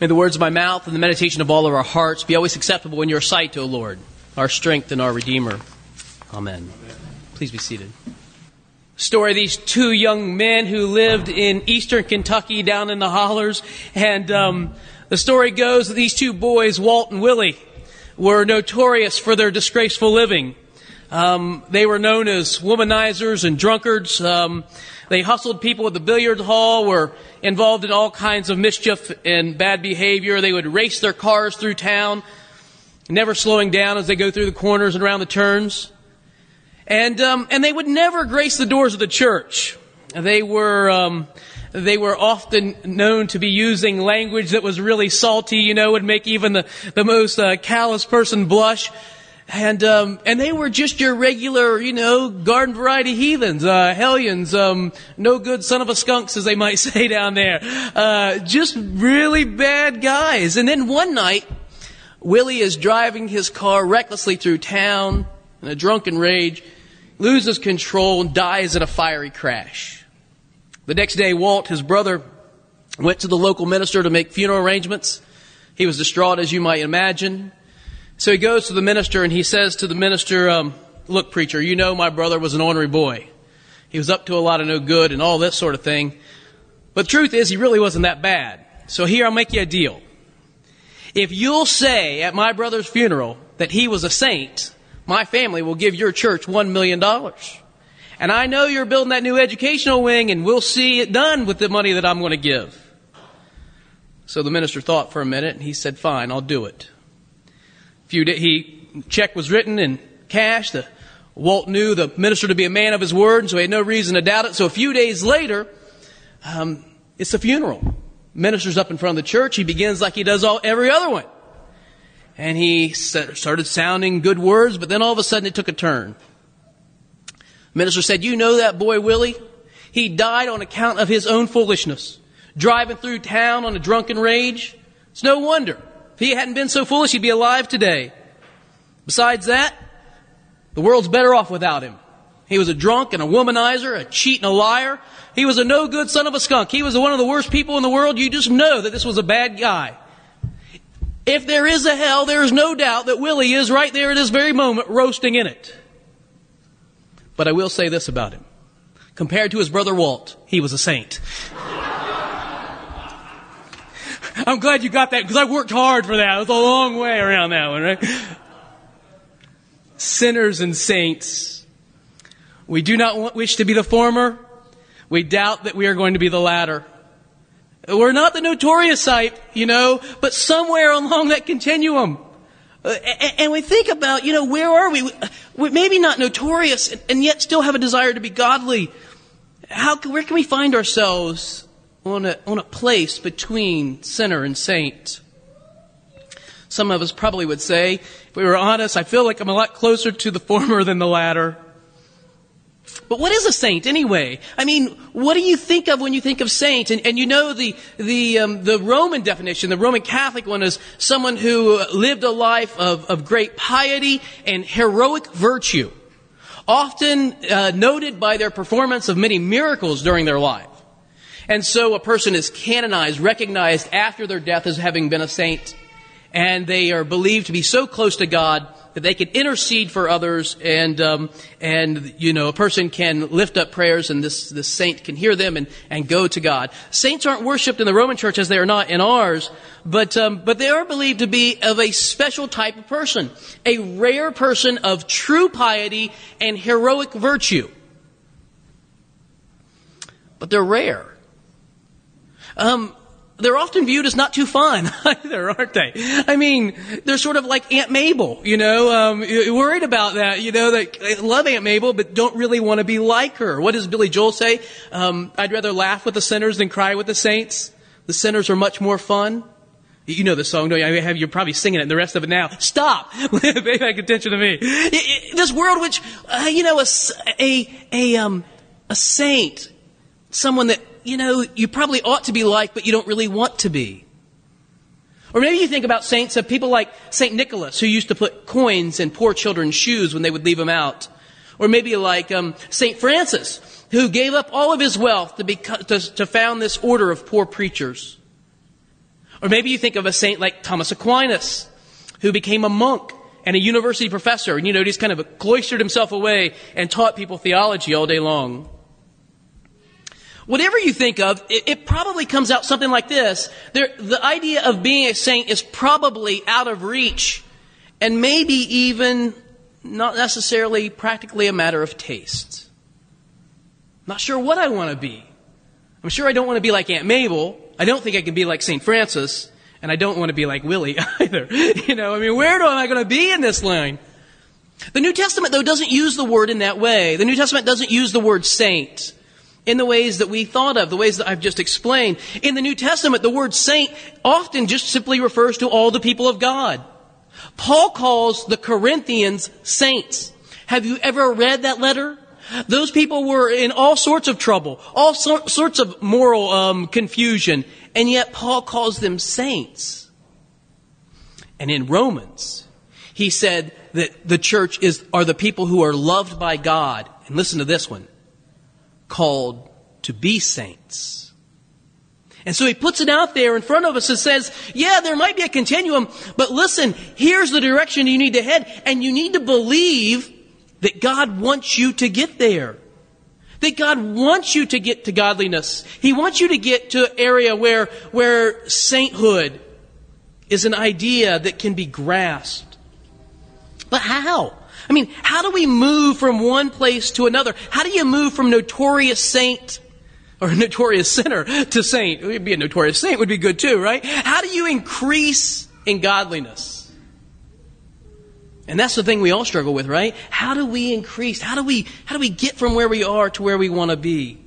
May the words of my mouth and the meditation of all of our hearts be always acceptable in your sight, O Lord, our strength and our Redeemer. Amen. Please be seated. Story of these two young men who lived in eastern Kentucky down in the hollers. And um, the story goes that these two boys, Walt and Willie, were notorious for their disgraceful living. Um, they were known as womanizers and drunkards. Um, they hustled people at the billiard hall, were involved in all kinds of mischief and bad behavior. They would race their cars through town, never slowing down as they go through the corners and around the turns. And, um, and they would never grace the doors of the church. They were, um, they were often known to be using language that was really salty, you know, would make even the, the most uh, callous person blush. And, um, and they were just your regular, you know, garden variety heathens, uh, hellions, um, no good son of a skunks, as they might say down there. Uh, just really bad guys. And then one night, Willie is driving his car recklessly through town in a drunken rage, loses control, and dies in a fiery crash. The next day, Walt, his brother, went to the local minister to make funeral arrangements. He was distraught, as you might imagine. So he goes to the minister and he says to the minister, um, Look, preacher, you know my brother was an ornery boy. He was up to a lot of no good and all that sort of thing. But the truth is, he really wasn't that bad. So here I'll make you a deal. If you'll say at my brother's funeral that he was a saint, my family will give your church one million dollars. And I know you're building that new educational wing and we'll see it done with the money that I'm going to give. So the minister thought for a minute and he said, fine, I'll do it few he check was written in cash. The, Walt knew the minister to be a man of his word, and so he had no reason to doubt it. So a few days later, um, it's the funeral. Minister's up in front of the church. He begins like he does all every other one, and he started sounding good words. But then all of a sudden, it took a turn. Minister said, "You know that boy Willie? He died on account of his own foolishness, driving through town on a drunken rage. It's no wonder if he hadn't been so foolish, he'd be alive today. Besides that, the world's better off without him. He was a drunk and a womanizer, a cheat and a liar. He was a no good son of a skunk. He was one of the worst people in the world. You just know that this was a bad guy. If there is a hell, there is no doubt that Willie is right there at this very moment roasting in it. But I will say this about him. Compared to his brother Walt, he was a saint. I'm glad you got that because I worked hard for that. It was a long way around that one, right? Sinners and saints. We do not wish to be the former. We doubt that we are going to be the latter. We're not the notorious type, you know, but somewhere along that continuum. Uh, and we think about, you know, where are we? We're maybe not notorious and yet still have a desire to be godly. How, where can we find ourselves on a, on a place between sinner and saint. Some of us probably would say, if we were honest, I feel like I'm a lot closer to the former than the latter. But what is a saint anyway? I mean, what do you think of when you think of saint? And, and you know the the um, the Roman definition, the Roman Catholic one, is someone who lived a life of, of great piety and heroic virtue, often uh, noted by their performance of many miracles during their life. And so a person is canonized, recognized after their death as having been a saint, and they are believed to be so close to God that they can intercede for others, and um, and you know a person can lift up prayers, and this this saint can hear them and and go to God. Saints aren't worshipped in the Roman Church as they are not in ours, but um, but they are believed to be of a special type of person, a rare person of true piety and heroic virtue. But they're rare. Um, they're often viewed as not too fun either, aren't they? I mean, they're sort of like Aunt Mabel, you know, um, worried about that, you know, that they love Aunt Mabel, but don't really want to be like her. What does Billy Joel say? Um, I'd rather laugh with the sinners than cry with the saints. The sinners are much more fun. You know the song, don't you? I have, you're probably singing it and the rest of it now. Stop! Pay back attention to me. This world which, uh, you know, a, a, a, um, a saint, someone that you know, you probably ought to be like, but you don't really want to be. Or maybe you think about saints of people like St. Nicholas, who used to put coins in poor children's shoes when they would leave them out. Or maybe like um, St. Francis, who gave up all of his wealth to, be, to, to found this order of poor preachers. Or maybe you think of a saint like Thomas Aquinas, who became a monk and a university professor, and you know, he's kind of cloistered himself away and taught people theology all day long. Whatever you think of, it, it probably comes out something like this. There, the idea of being a saint is probably out of reach and maybe even not necessarily practically a matter of taste. Not sure what I want to be. I'm sure I don't want to be like Aunt Mabel. I don't think I can be like St. Francis. And I don't want to be like Willie either. You know, I mean, where am I going to be in this line? The New Testament, though, doesn't use the word in that way. The New Testament doesn't use the word saint in the ways that we thought of, the ways that I've just explained. In the New Testament, the word saint often just simply refers to all the people of God. Paul calls the Corinthians saints. Have you ever read that letter? Those people were in all sorts of trouble, all so- sorts of moral um, confusion, and yet Paul calls them saints. And in Romans, he said that the church is, are the people who are loved by God. And listen to this one called to be saints. And so he puts it out there in front of us and says, yeah, there might be a continuum, but listen, here's the direction you need to head, and you need to believe that God wants you to get there. That God wants you to get to godliness. He wants you to get to an area where, where sainthood is an idea that can be grasped. But how? I mean, how do we move from one place to another? How do you move from notorious saint or notorious sinner to saint? It would be a notorious saint would be good too, right? How do you increase in godliness? And that's the thing we all struggle with, right? How do we increase? How do we, how do we get from where we are to where we want to be?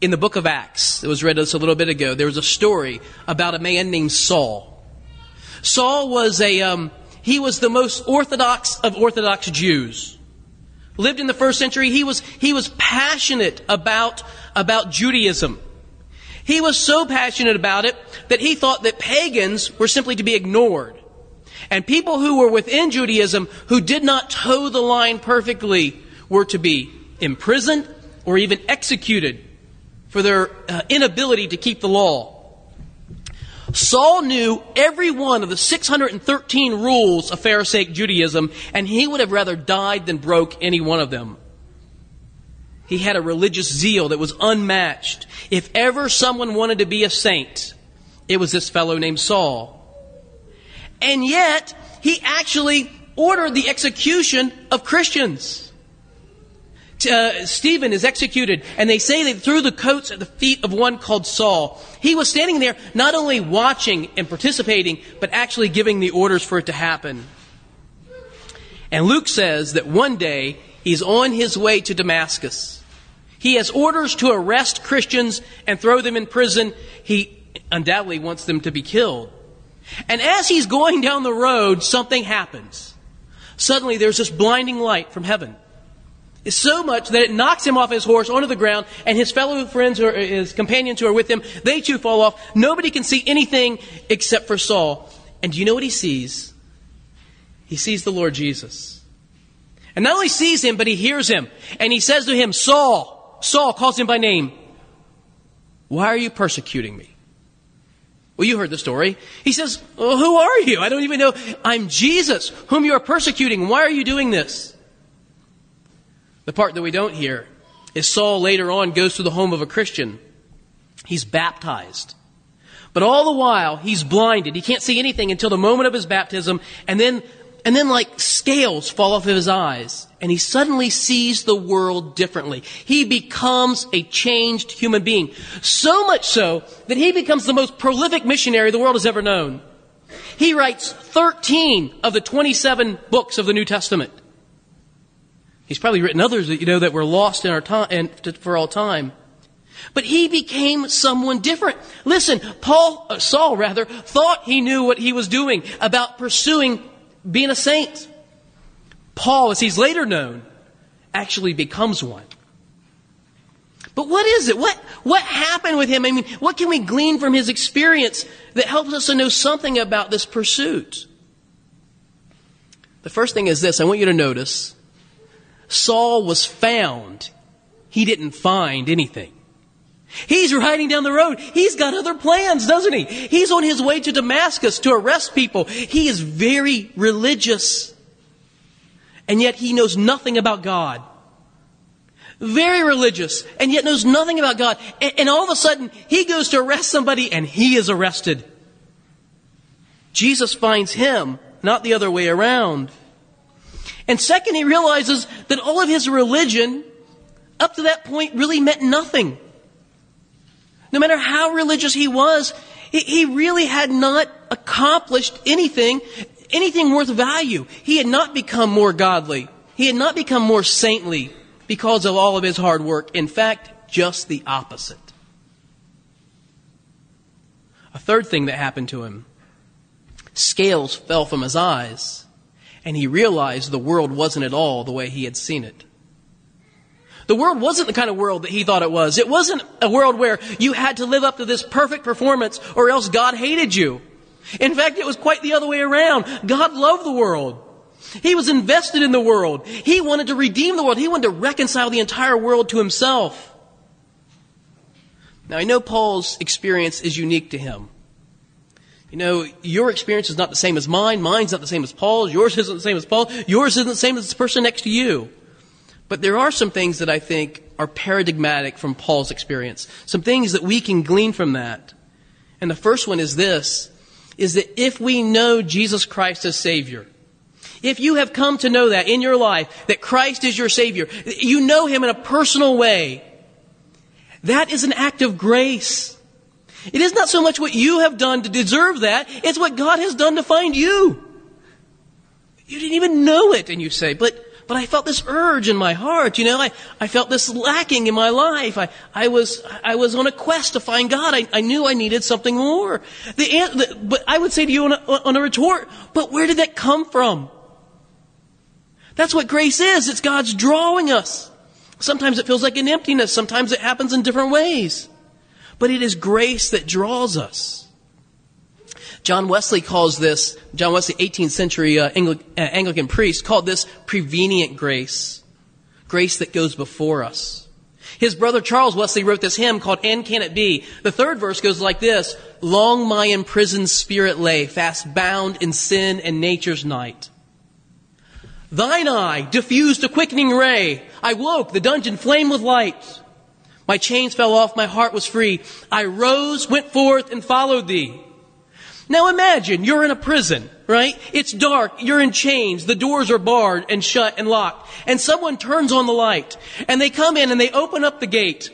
In the book of Acts, that was read us a little bit ago, there was a story about a man named Saul. Saul was a, um, he was the most orthodox of orthodox Jews. Lived in the first century. He was, he was passionate about, about Judaism. He was so passionate about it that he thought that pagans were simply to be ignored. And people who were within Judaism who did not toe the line perfectly were to be imprisoned or even executed for their uh, inability to keep the law. Saul knew every one of the 613 rules of Pharisaic Judaism, and he would have rather died than broke any one of them. He had a religious zeal that was unmatched. If ever someone wanted to be a saint, it was this fellow named Saul. And yet, he actually ordered the execution of Christians. Uh, Stephen is executed, and they say they threw the coats at the feet of one called Saul. He was standing there, not only watching and participating, but actually giving the orders for it to happen. And Luke says that one day he's on his way to Damascus. He has orders to arrest Christians and throw them in prison. He undoubtedly wants them to be killed. And as he's going down the road, something happens. Suddenly there's this blinding light from heaven. So much that it knocks him off his horse onto the ground, and his fellow friends or his companions who are with him, they too fall off. Nobody can see anything except for Saul. And do you know what he sees? He sees the Lord Jesus. And not only sees him, but he hears him. And he says to him, Saul, Saul calls him by name. Why are you persecuting me? Well, you heard the story. He says, well, Who are you? I don't even know. I'm Jesus, whom you are persecuting. Why are you doing this? The part that we don't hear is Saul later on goes to the home of a Christian. He's baptized. But all the while, he's blinded. He can't see anything until the moment of his baptism, and then and then like scales fall off of his eyes and he suddenly sees the world differently. He becomes a changed human being. So much so that he becomes the most prolific missionary the world has ever known. He writes 13 of the 27 books of the New Testament. He's probably written others that you know that were lost in our time and for all time. But he became someone different. Listen, Paul, uh, Saul rather, thought he knew what he was doing about pursuing being a saint. Paul, as he's later known, actually becomes one. But what is it? What, what happened with him? I mean, what can we glean from his experience that helps us to know something about this pursuit? The first thing is this I want you to notice Saul was found, he didn't find anything. He's riding down the road. He's got other plans, doesn't he? He's on his way to Damascus to arrest people. He is very religious. And yet he knows nothing about God. Very religious, and yet knows nothing about God. And, and all of a sudden, he goes to arrest somebody and he is arrested. Jesus finds him, not the other way around. And second, he realizes that all of his religion, up to that point, really meant nothing. No matter how religious he was, he really had not accomplished anything, anything worth value. He had not become more godly. He had not become more saintly because of all of his hard work. In fact, just the opposite. A third thing that happened to him scales fell from his eyes, and he realized the world wasn't at all the way he had seen it. The world wasn't the kind of world that he thought it was. It wasn't a world where you had to live up to this perfect performance or else God hated you. In fact, it was quite the other way around. God loved the world. He was invested in the world. He wanted to redeem the world. He wanted to reconcile the entire world to himself. Now, I know Paul's experience is unique to him. You know, your experience is not the same as mine. Mine's not the same as Paul's. Yours isn't the same as Paul. Yours isn't the same as the person next to you. But there are some things that I think are paradigmatic from Paul's experience. Some things that we can glean from that. And the first one is this, is that if we know Jesus Christ as Savior, if you have come to know that in your life, that Christ is your Savior, you know Him in a personal way, that is an act of grace. It is not so much what you have done to deserve that, it's what God has done to find you. You didn't even know it, and you say, but, but I felt this urge in my heart, you know, I, I felt this lacking in my life. I, I was, I was on a quest to find God. I, I knew I needed something more. The, the, but I would say to you on a, on a retort, but where did that come from? That's what grace is. It's God's drawing us. Sometimes it feels like an emptiness. Sometimes it happens in different ways. But it is grace that draws us. John Wesley calls this, John Wesley, 18th century uh, uh, Anglican priest, called this prevenient grace. Grace that goes before us. His brother Charles Wesley wrote this hymn called And Can It Be? The third verse goes like this, Long my imprisoned spirit lay, fast bound in sin and nature's night. Thine eye diffused a quickening ray. I woke, the dungeon flamed with light. My chains fell off, my heart was free. I rose, went forth, and followed thee. Now imagine, you're in a prison, right? It's dark, you're in chains, the doors are barred and shut and locked, and someone turns on the light, and they come in and they open up the gate,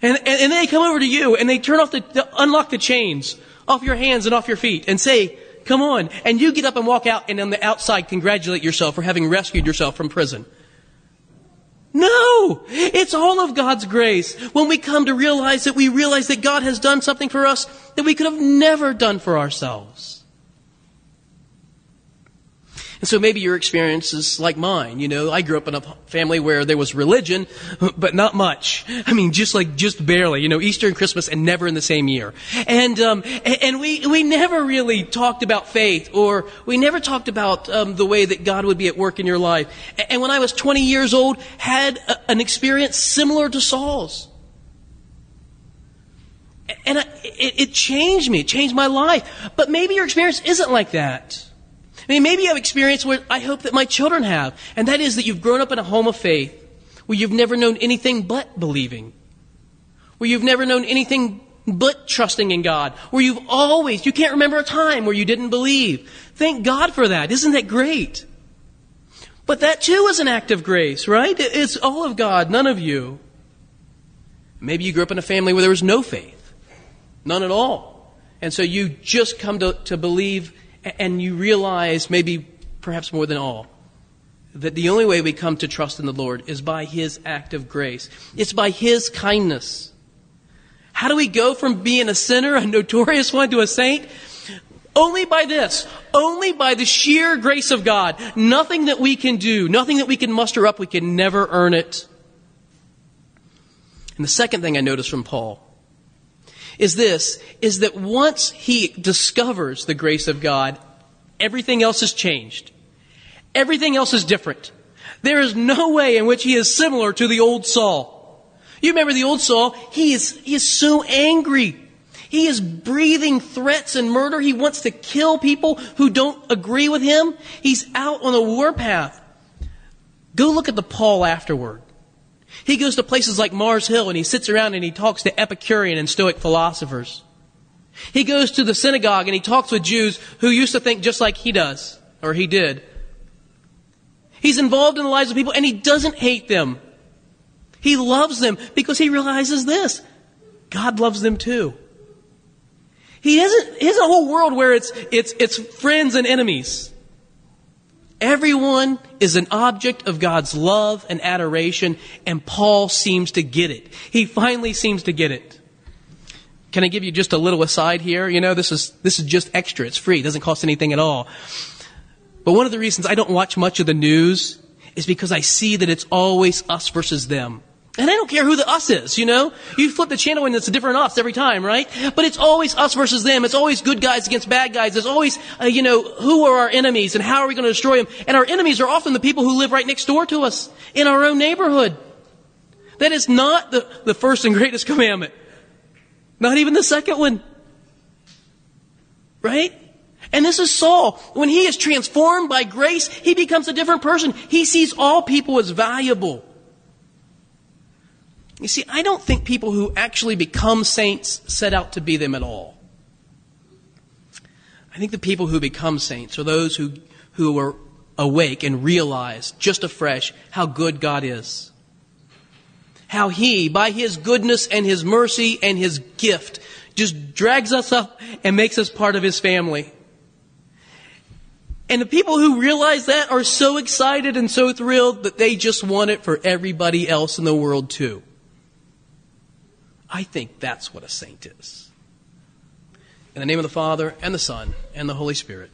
and, and, and they come over to you, and they turn off the, the, unlock the chains off your hands and off your feet, and say, come on, and you get up and walk out, and on the outside congratulate yourself for having rescued yourself from prison. No! It's all of God's grace. When we come to realize that we realize that God has done something for us that we could have never done for ourselves. And so maybe your experience is like mine. You know, I grew up in a family where there was religion, but not much. I mean, just like, just barely. You know, Easter and Christmas and never in the same year. And, um, and we, we never really talked about faith or we never talked about, um, the way that God would be at work in your life. And when I was 20 years old, had a, an experience similar to Saul's. And I, it, it changed me. It changed my life. But maybe your experience isn't like that. I mean, maybe you have experience what I hope that my children have, and that is that you've grown up in a home of faith where you've never known anything but believing, where you've never known anything but trusting in God, where you've always, you can't remember a time where you didn't believe. Thank God for that. Isn't that great? But that too is an act of grace, right? It's all of God, none of you. Maybe you grew up in a family where there was no faith. None at all. And so you just come to, to believe and you realize, maybe perhaps more than all, that the only way we come to trust in the Lord is by His act of grace. It's by His kindness. How do we go from being a sinner, a notorious one, to a saint? Only by this. Only by the sheer grace of God. Nothing that we can do, nothing that we can muster up, we can never earn it. And the second thing I notice from Paul is this, is that once he discovers the grace of God, everything else has changed. Everything else is different. There is no way in which he is similar to the old Saul. You remember the old Saul? He is, he is so angry. He is breathing threats and murder. He wants to kill people who don't agree with him. He's out on a warpath. Go look at the Paul afterward. He goes to places like Mars Hill and he sits around and he talks to Epicurean and Stoic philosophers. He goes to the synagogue and he talks with Jews who used to think just like he does, or he did. He's involved in the lives of people and he doesn't hate them. He loves them because he realizes this. God loves them too. He hasn't, he has a whole world where it's, it's, it's friends and enemies. Everyone is an object of God's love and adoration, and Paul seems to get it. He finally seems to get it. Can I give you just a little aside here? You know, this is, this is just extra. It's free. It doesn't cost anything at all. But one of the reasons I don't watch much of the news is because I see that it's always us versus them. And I don't care who the us is, you know? You flip the channel and it's a different us every time, right? But it's always us versus them. It's always good guys against bad guys. There's always, uh, you know, who are our enemies and how are we going to destroy them? And our enemies are often the people who live right next door to us in our own neighborhood. That is not the, the first and greatest commandment. Not even the second one. Right? And this is Saul. When he is transformed by grace, he becomes a different person. He sees all people as valuable. You see, I don't think people who actually become saints set out to be them at all. I think the people who become saints are those who, who are awake and realize just afresh how good God is. How He, by His goodness and His mercy and His gift, just drags us up and makes us part of His family. And the people who realize that are so excited and so thrilled that they just want it for everybody else in the world too. I think that's what a saint is. In the name of the Father, and the Son, and the Holy Spirit.